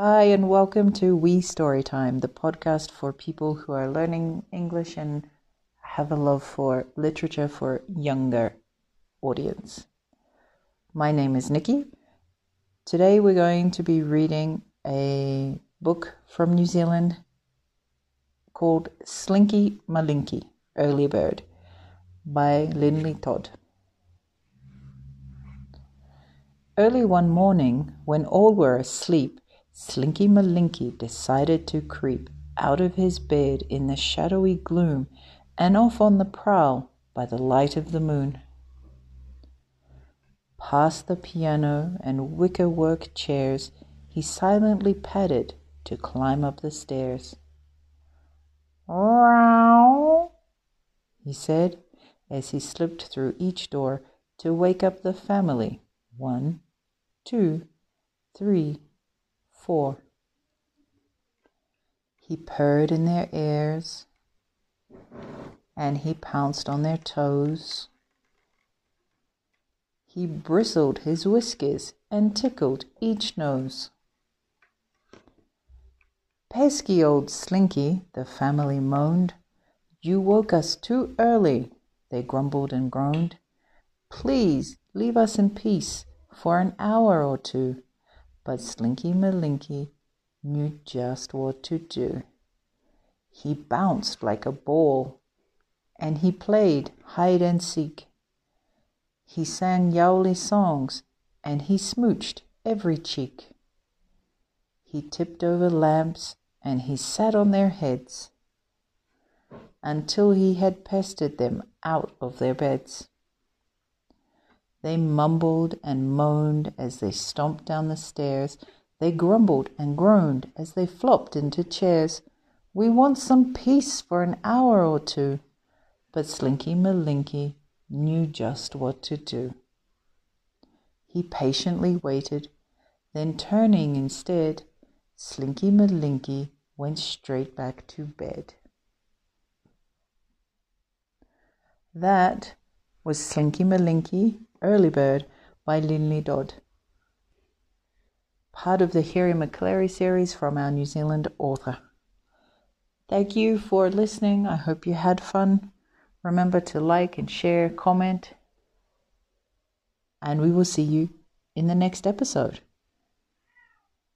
Hi, and welcome to We Storytime, the podcast for people who are learning English and have a love for literature for younger audience. My name is Nikki. Today we're going to be reading a book from New Zealand called Slinky Malinki, Early Bird by Lynley Dodd. Early one morning, when all were asleep, Slinky Malinki decided to creep out of his bed in the shadowy gloom and off on the prowl by the light of the moon. Past the piano and wicker-work chairs he silently padded to climb up the stairs. Row, he said as he slipped through each door to wake up the family. One, two, three, four. He purred in their ears, and he pounced on their toes. He bristled his whiskers and tickled each nose. Pesky old Slinky, the family moaned. You woke us too early, they grumbled and groaned. Please leave us in peace for an hour or two but Slinky Malinki knew just what to do. He bounced like a ball, and he played hide and seek. He sang yowly songs, and he smooched every cheek. He tipped over lamps, and he sat on their heads until he had pestered them out of their beds. They mumbled and moaned as they stomped down the stairs. They grumbled and groaned as they flopped into chairs. We want some peace for an hour or two. But Slinky Malinki knew just what to do. He patiently waited, then turning instead, Slinky Malinki went straight back to bed. That was Slinky Malinki Early Bird by Lynley Dodd, Part of the Hairy Maclary series from our New Zealand author. Thank you for listening. I hope you had fun. Remember to like and share, comment, and we will see you in the next episode.